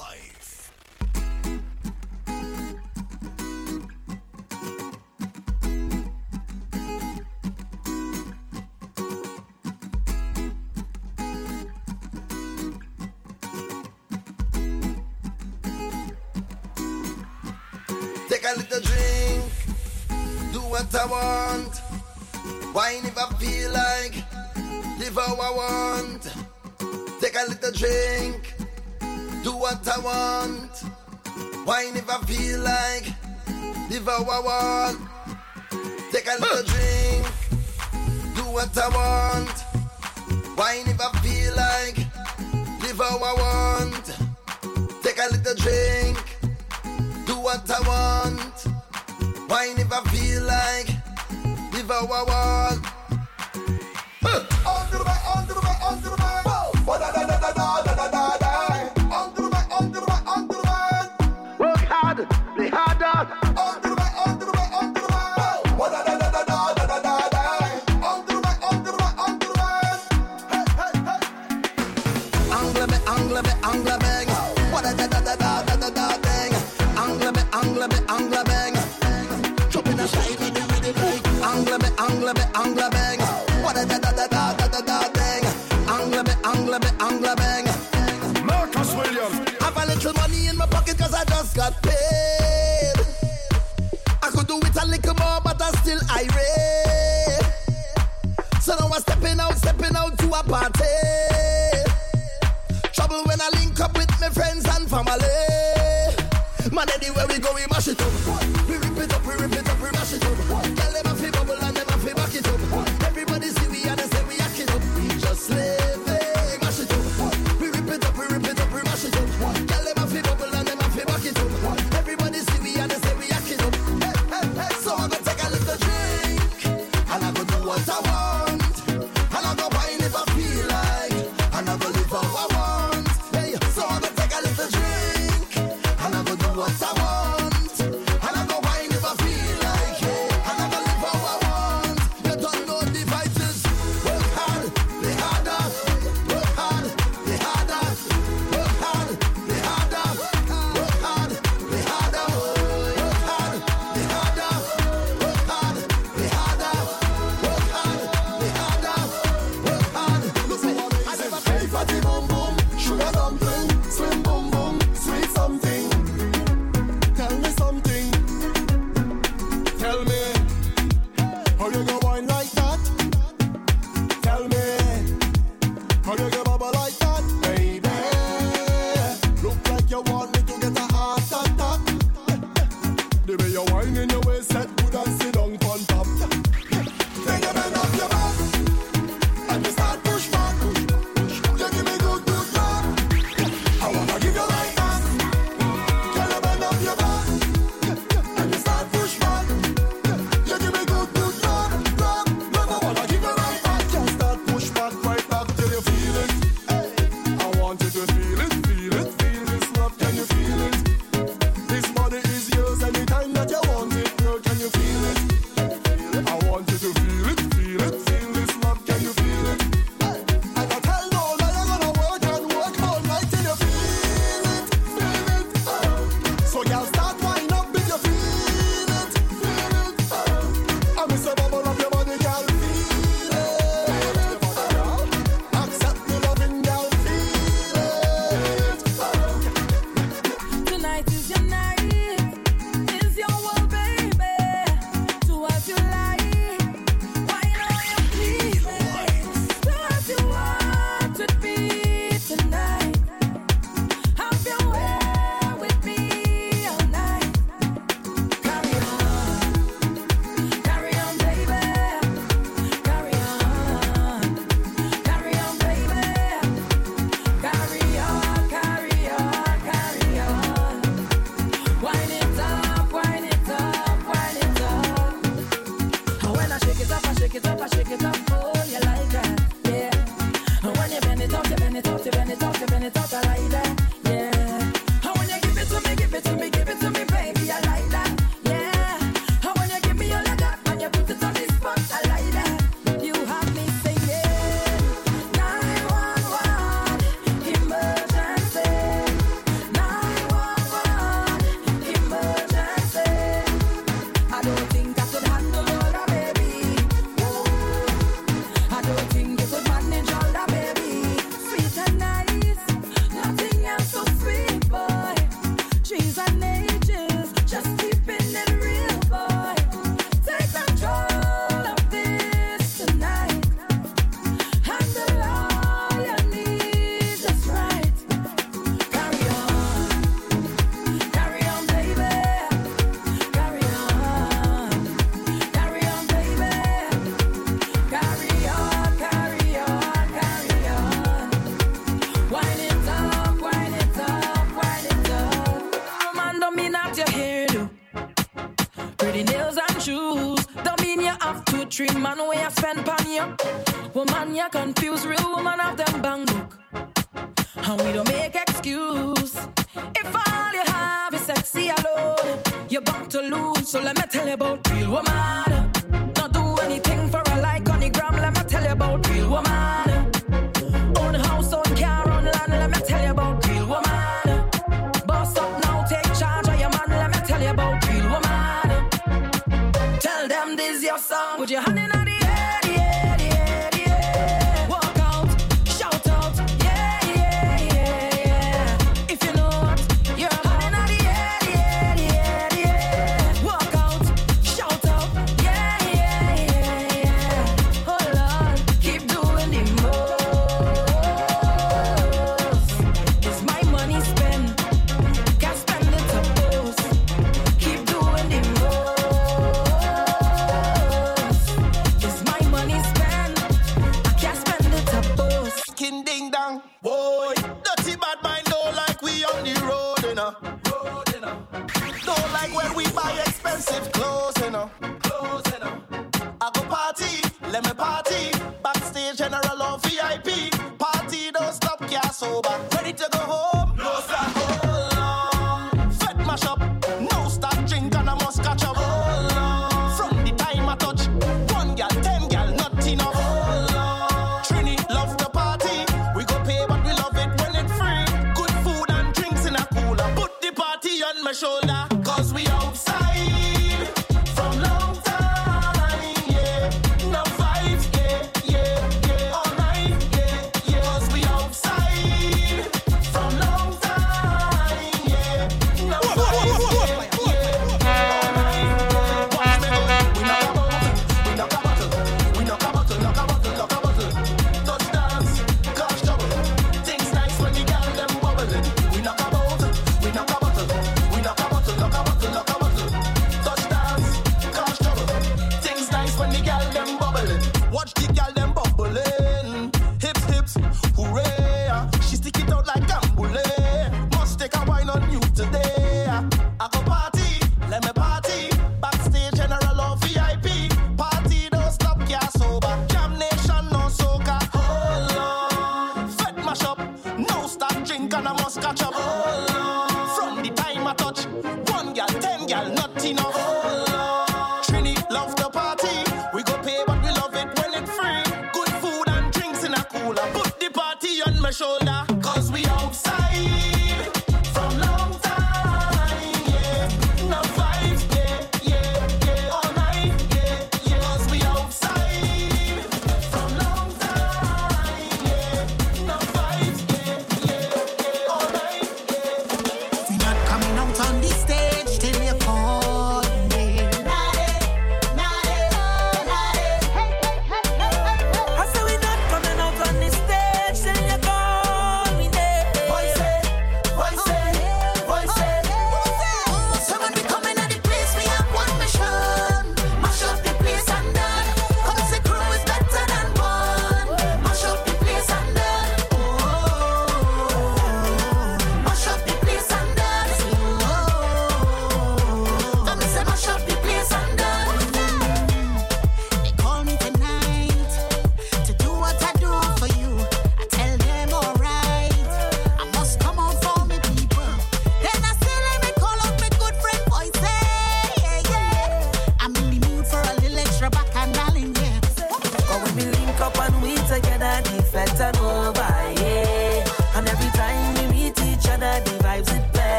life. Take a little drink, do what I want. Wine if I feel like, live how I want. Take a little drink do what I want. Wine if I feel like, live how I want. Take a little drink, do what I want. Wine if I feel like, live how I want. Take a little drink, do what I want. Wine if I feel like, live how I want. Under the way, under the way, under the way. Da da da da da da.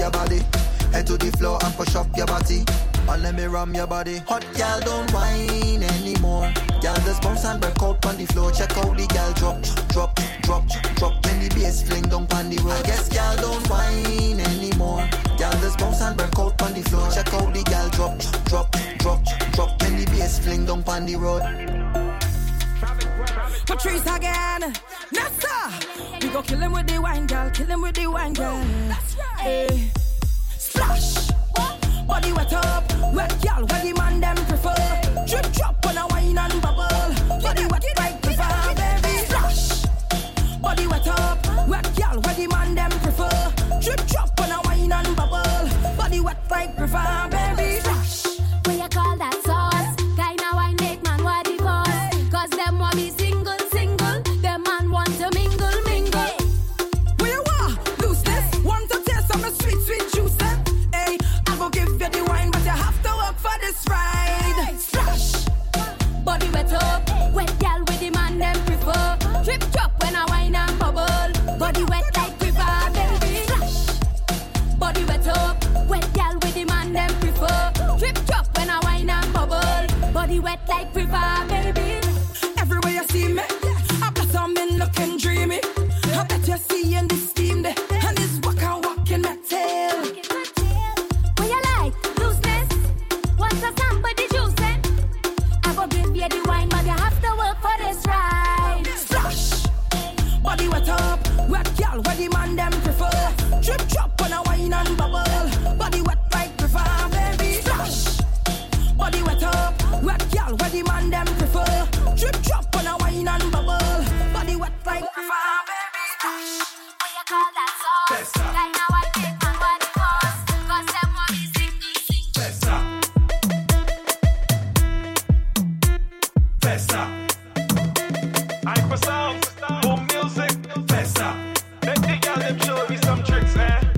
your body. Head to the floor and push up your body. And let me ram your body. Hot girl, don't whine anymore. Girl, just bounce and break out on the floor. Check out the girl drop, drop, drop, drop. When the bass fling down on the road. I guess girl, don't whine anymore. Girl, just bounce and break out on the floor. Check out the girl drop, drop, drop, drop. When the bass fling down on the road. Patrice again. Nessa. We go kill him with the wine, girl. Kill him with the wine, girl. That's right. Eh. Hey. Splash. Body wet up. Wet girl, where the man them prefer. Drip drop on a wine and bubble. Body wet like prefer, baby. Splash. Body wet up. Wet girl, where the man them prefer. Drip drop on a wine and bubble. Body wet like prefer, Festa. I for sounds, for music. Festa. Let me get them show me some tricks, man.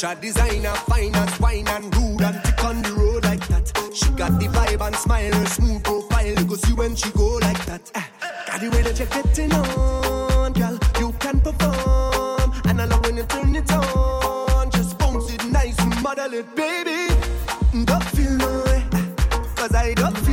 Jah designer, finest wine and rude and tick on the road like that. She got the vibe and smile, her smooth profile. You go see when she go like that. Ah, got the way that you're getting on, girl. You can perform, and I love when you turn it on. Just bounce it nice, model it, baby. Don't feel no way, cause I don't feel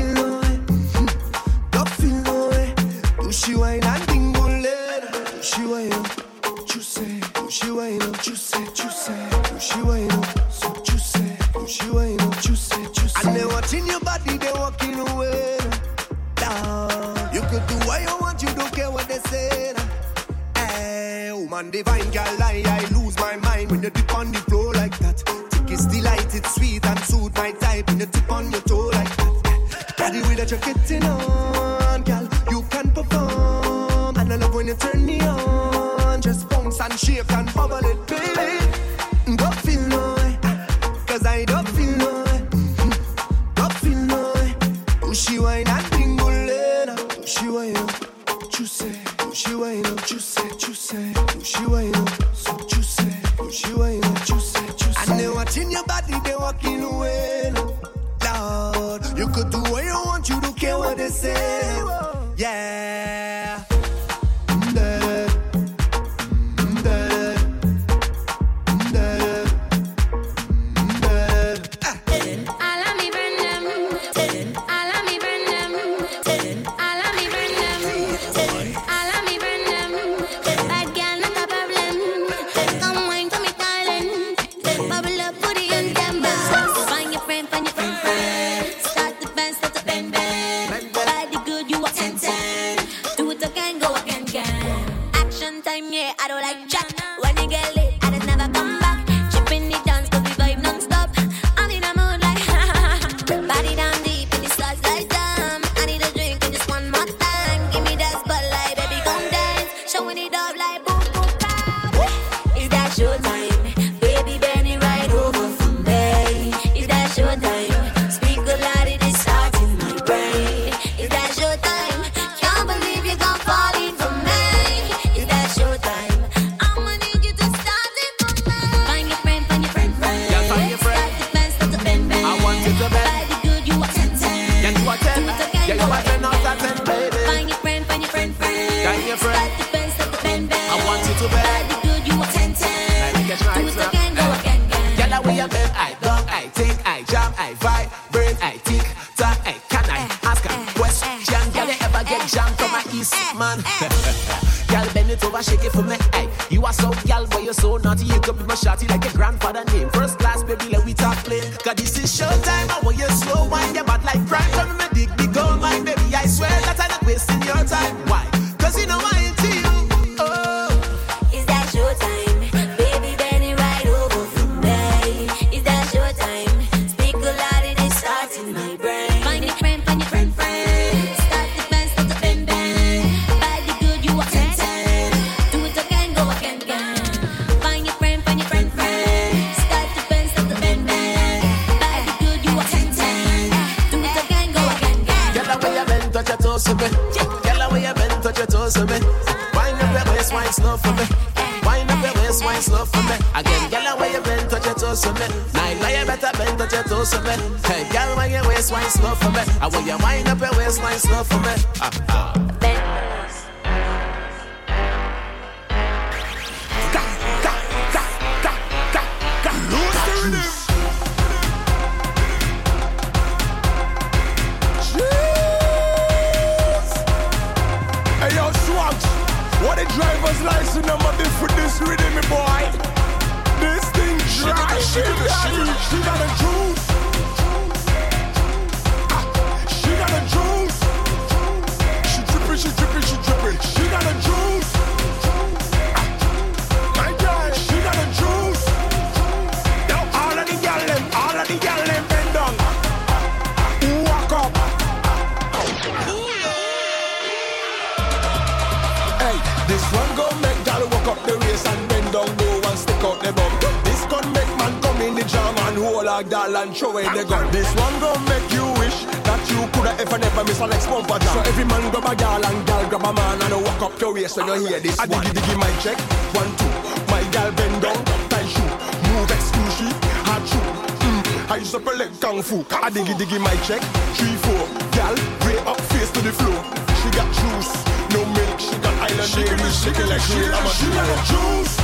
dog that and show where they gun. This one gon' make you wish that you coulda if I never miss an ex bumper jam. So every man grab a gal and gal grab a man and I walk up your waist when you hear this. I diggy diggy my check, one two. My gal bend down, tie shoe, move exclusive, hard shoe. Mm. I use up a leg kung fu. I diggy diggy my check. Three, four. Gal, way up face to the floor. She got juice. No milk. She got island. She give me shake like she. She got a juice.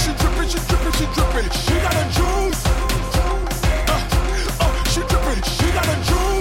She drippin', she drippin', she drippin'. She got a juice. got a dream.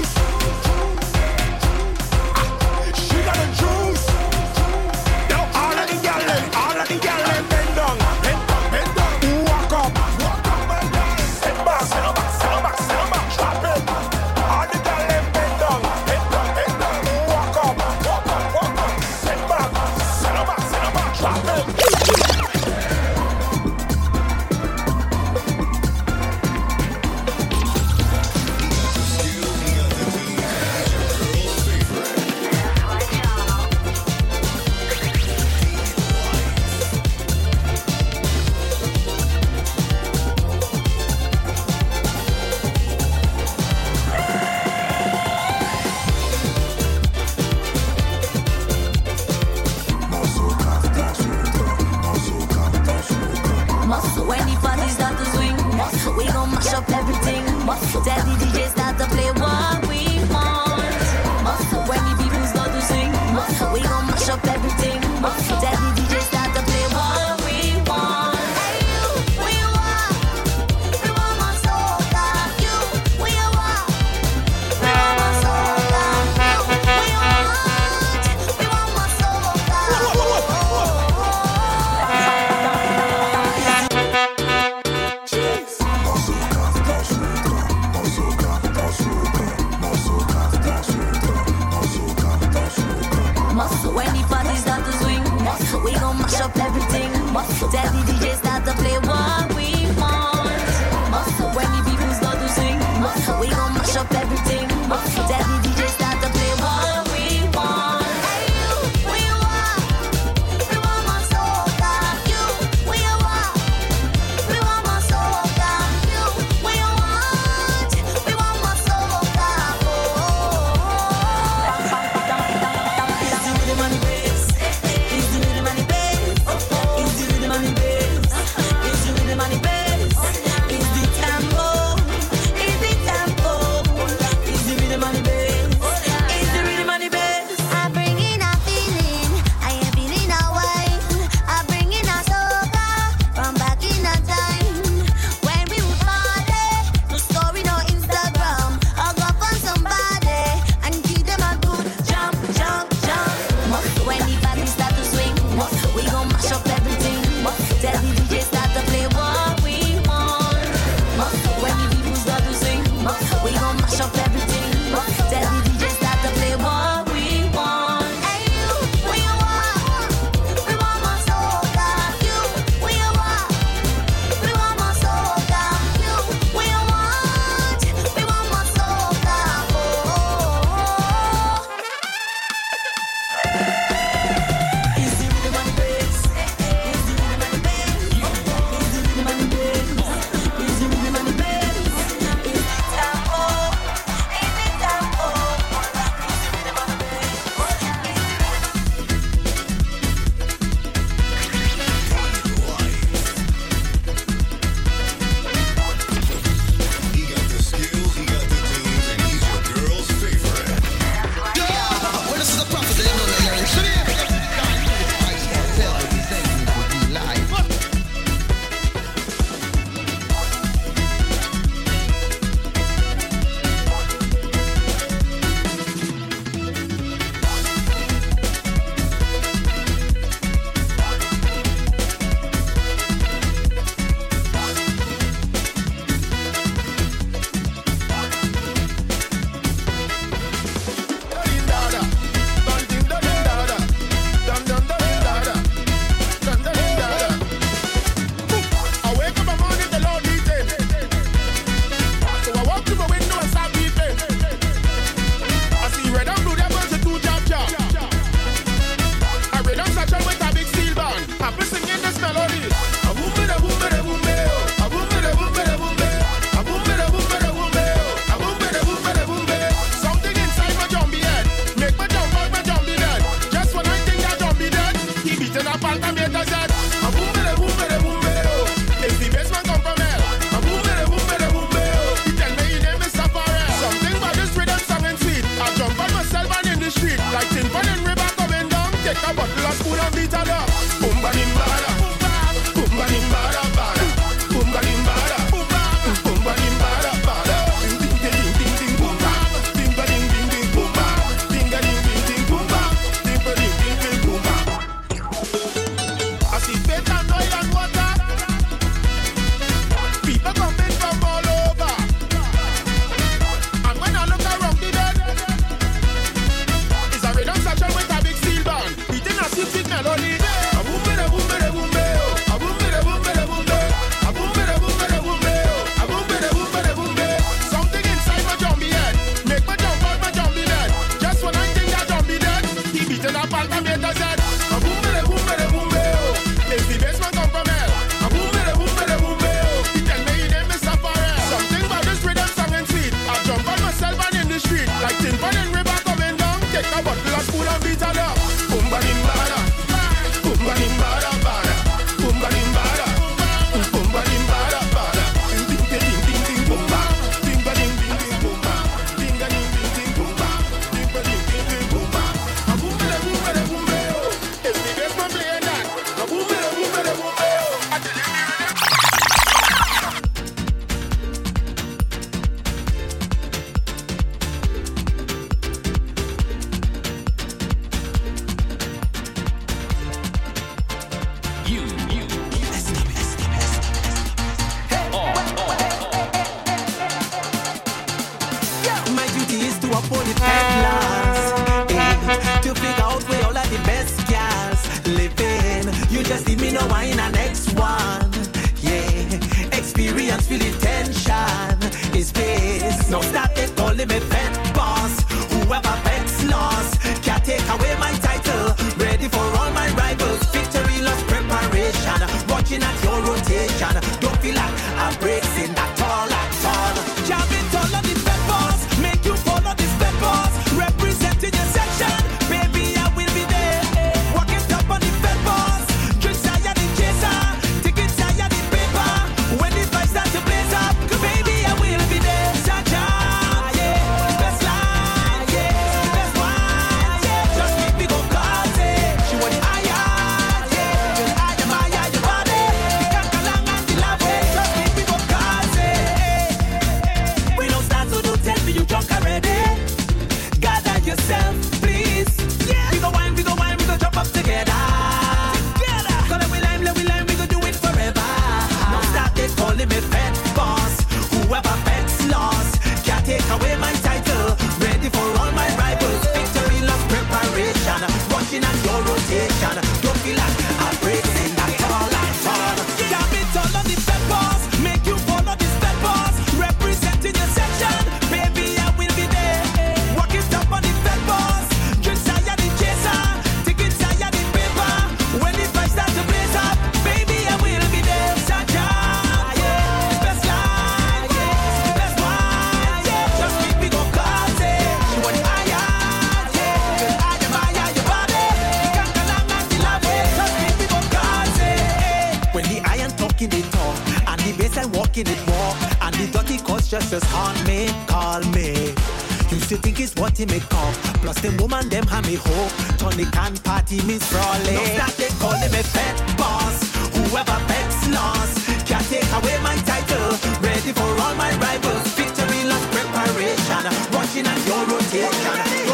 to think is what he may up. Plus them woman them have me hope. Johnny can party means sprawling. No that they call him a pet boss. Whoever bets lost can't take away my title. Ready for all my rivals. Victory lost preparation. Watching on your rotation.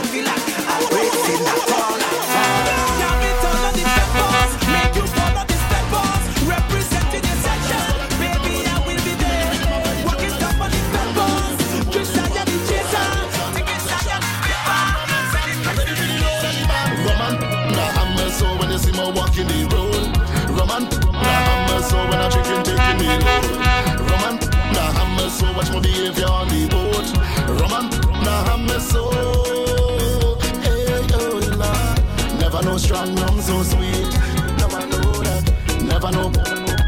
a chicken taking me low. Rum and na hammer, so watch my behavior on the boat. Rum and na hammer, so hey, oh, nah. Never know strong rum so sweet. Never know that. Never know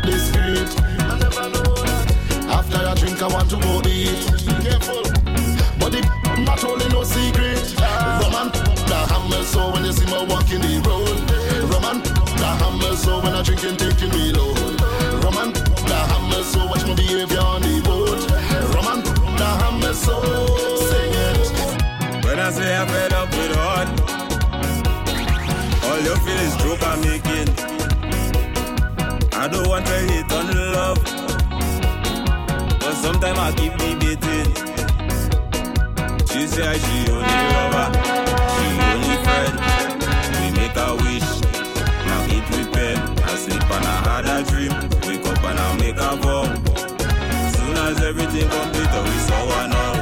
this sweet. I never know that. After I drink, I want to go eat. Careful, but the not only no secret. Rum and hammer, so when you see me walking the road, rum and the hammer, so when I drink and taking me low. am fed up with hard All you feel is joke I'm making. I don't want to hate on love. But sometimes I keep beating. She say she only lover, she only friend. We make a wish, now it we pen. I sleep and I had a dream. Wake up and I make a vow. Soon as everything complete, we saw one all.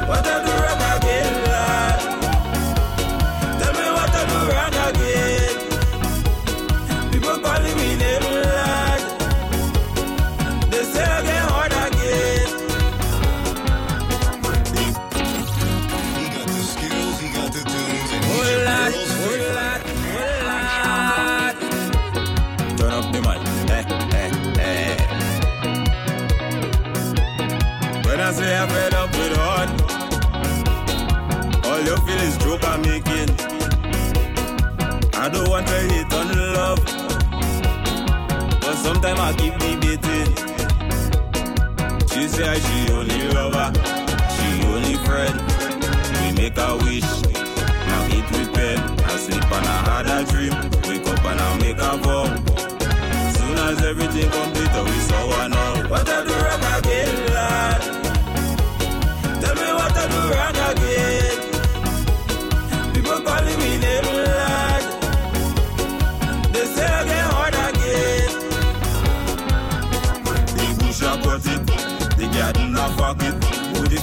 Sometimes I keep debating. She say she only lover, she only friend. We make a wish, now it repent. I sleep and I had a dream. Wake up and I make a vow. Soon as everything complete, we saw one all. What I do wrong again, lad? Tell me what I do wrong again.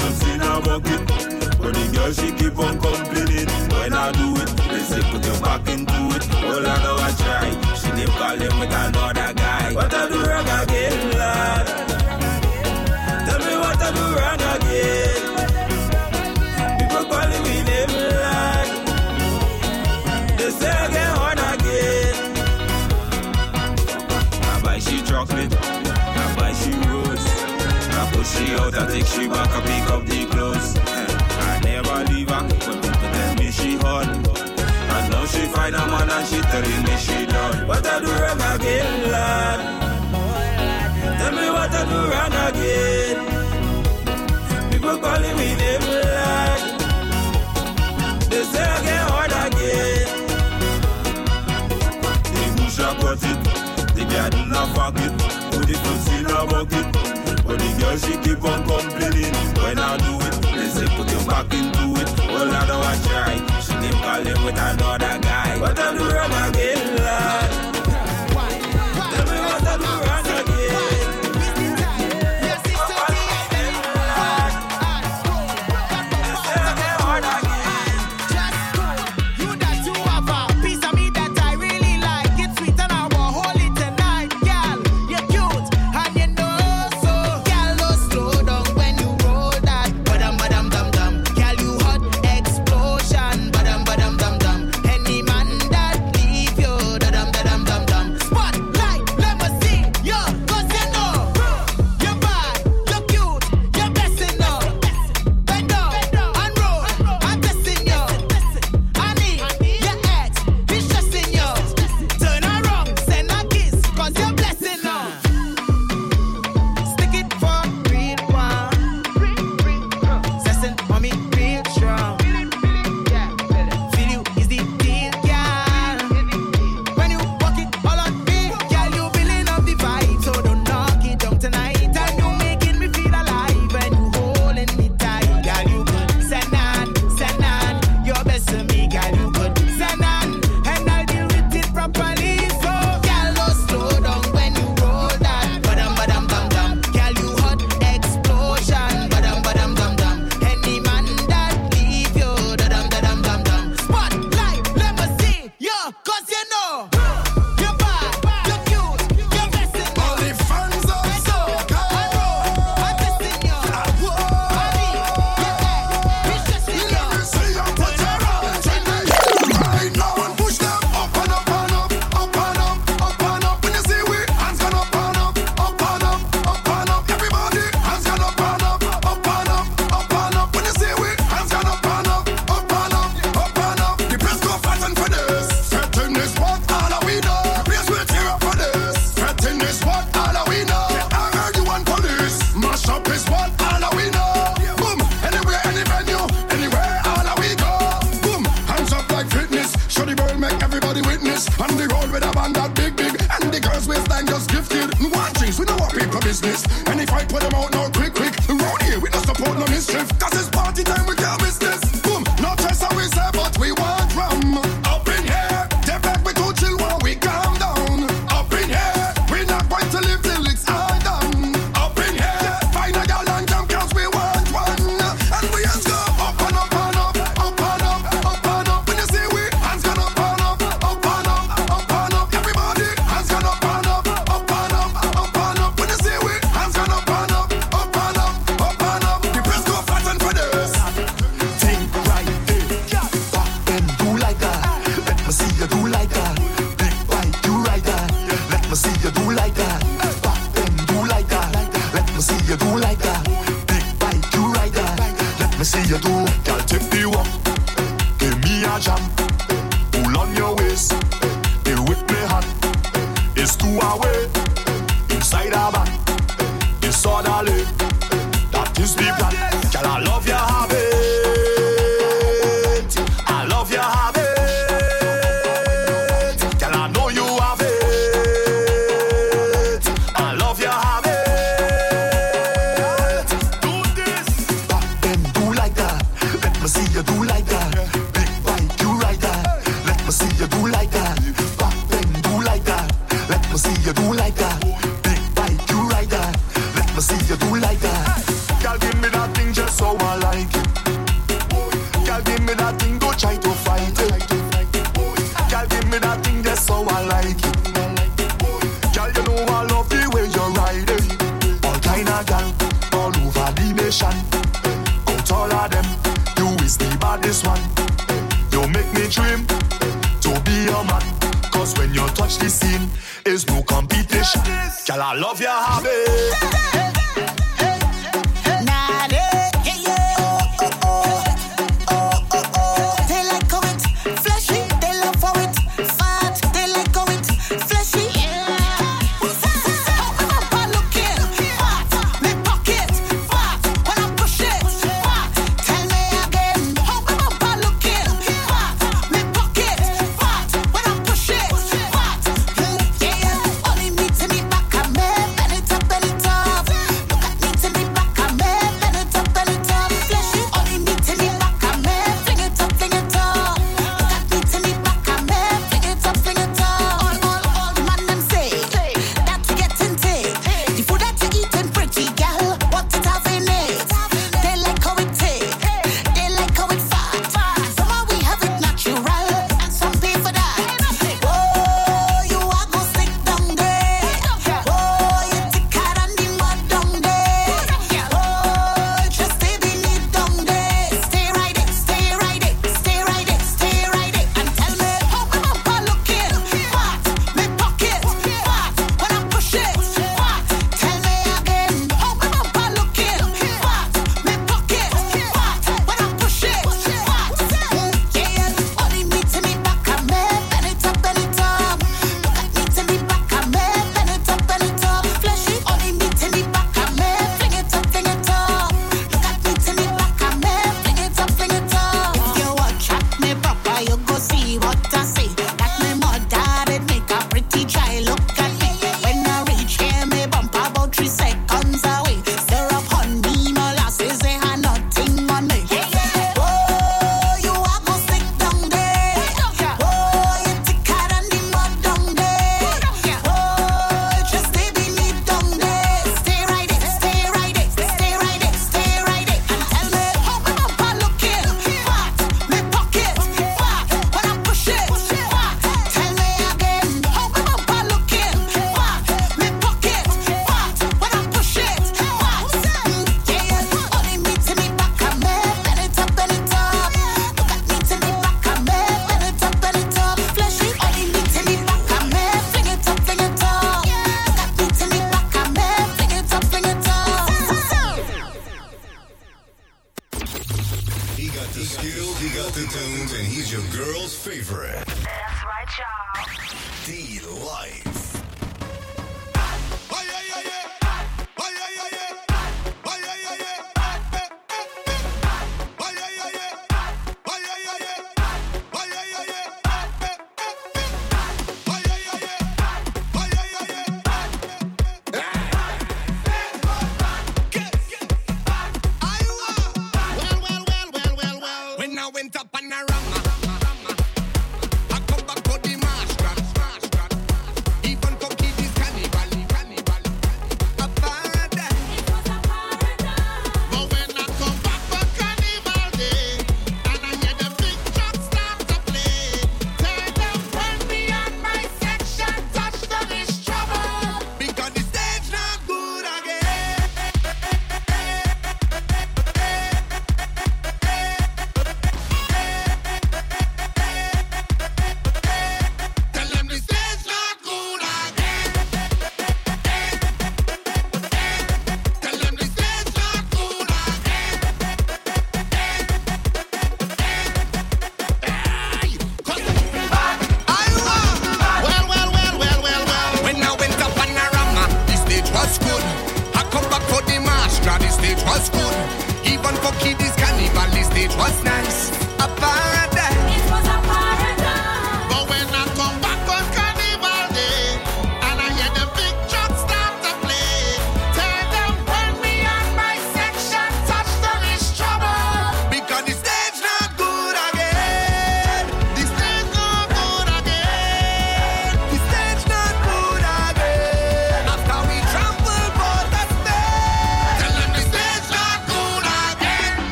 business in a bucket. But the girl, she keep on complaining. When I do it, they say put your back into it. All I know I try. She keep calling with another guy. What I do wrong again, lad? Tell me what I do wrong again. She out I take; she back a pick up the clothes. girl, she keep on complaining. When I do it, they say put your back into it. Well, I know I try. She keep calling with another guy. But I do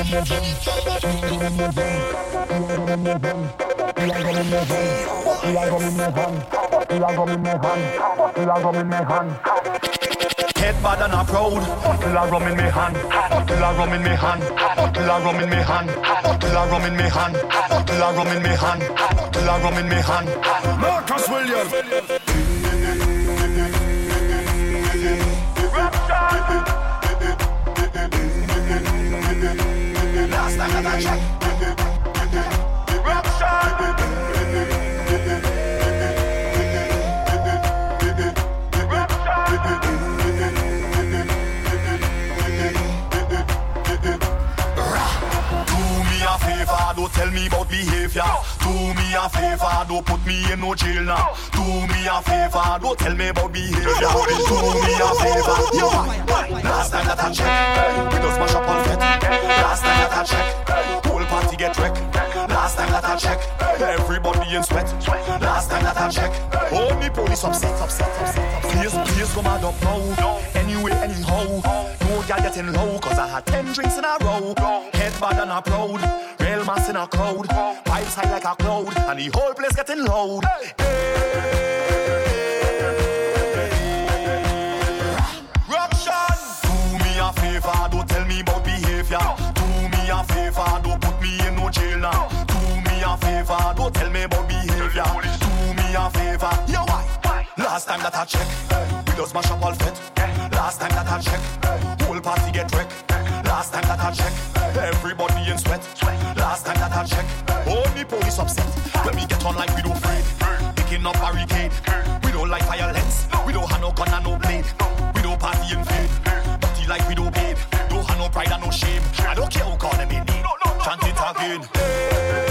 Head bad and a proud. Till I rum in me hand. Till I rum in me hand. Till I rum in me hand. Till I rum in me hand. Till I rum in me hand. Till I rum in me hand. Marcus Williams. Last time that I me a favor, don't put me in no jail now. Do me a favor, don't tell me about behavior. Do me a favor, yo. Last time that I check, we just smash up all fete. Last time that I check, whole party get wrecked. Last time that I check, everybody in sweat. Last time that I check, only police upset, upset, upset. Please, please come mad up now. Anyway, anyhow, no girl getting low, cause I had ten drinks in a row. Head bad and a proud, real mass in a crowd. Vibes high like a cloud, and the whole place getting loud. Ruction! Do me a favor, don't tell me about behavior. Do me a favor, don't put me in no jail now. Do me a favor, don't tell me about behavior. Last time that I check, we just mash up all fit. Last time that I check, whole party get wrecked. Last time that I check, everybody in sweat. Last time that I check, only police upset. When we get on like we don't afraid, picking up barricade. We don't like violence, we don't have no gun and no blade. We don't party in vain, dirty like we don't babe. Don't have no pride and no shame. I don't care who calling me name. Chant it again. Ruction!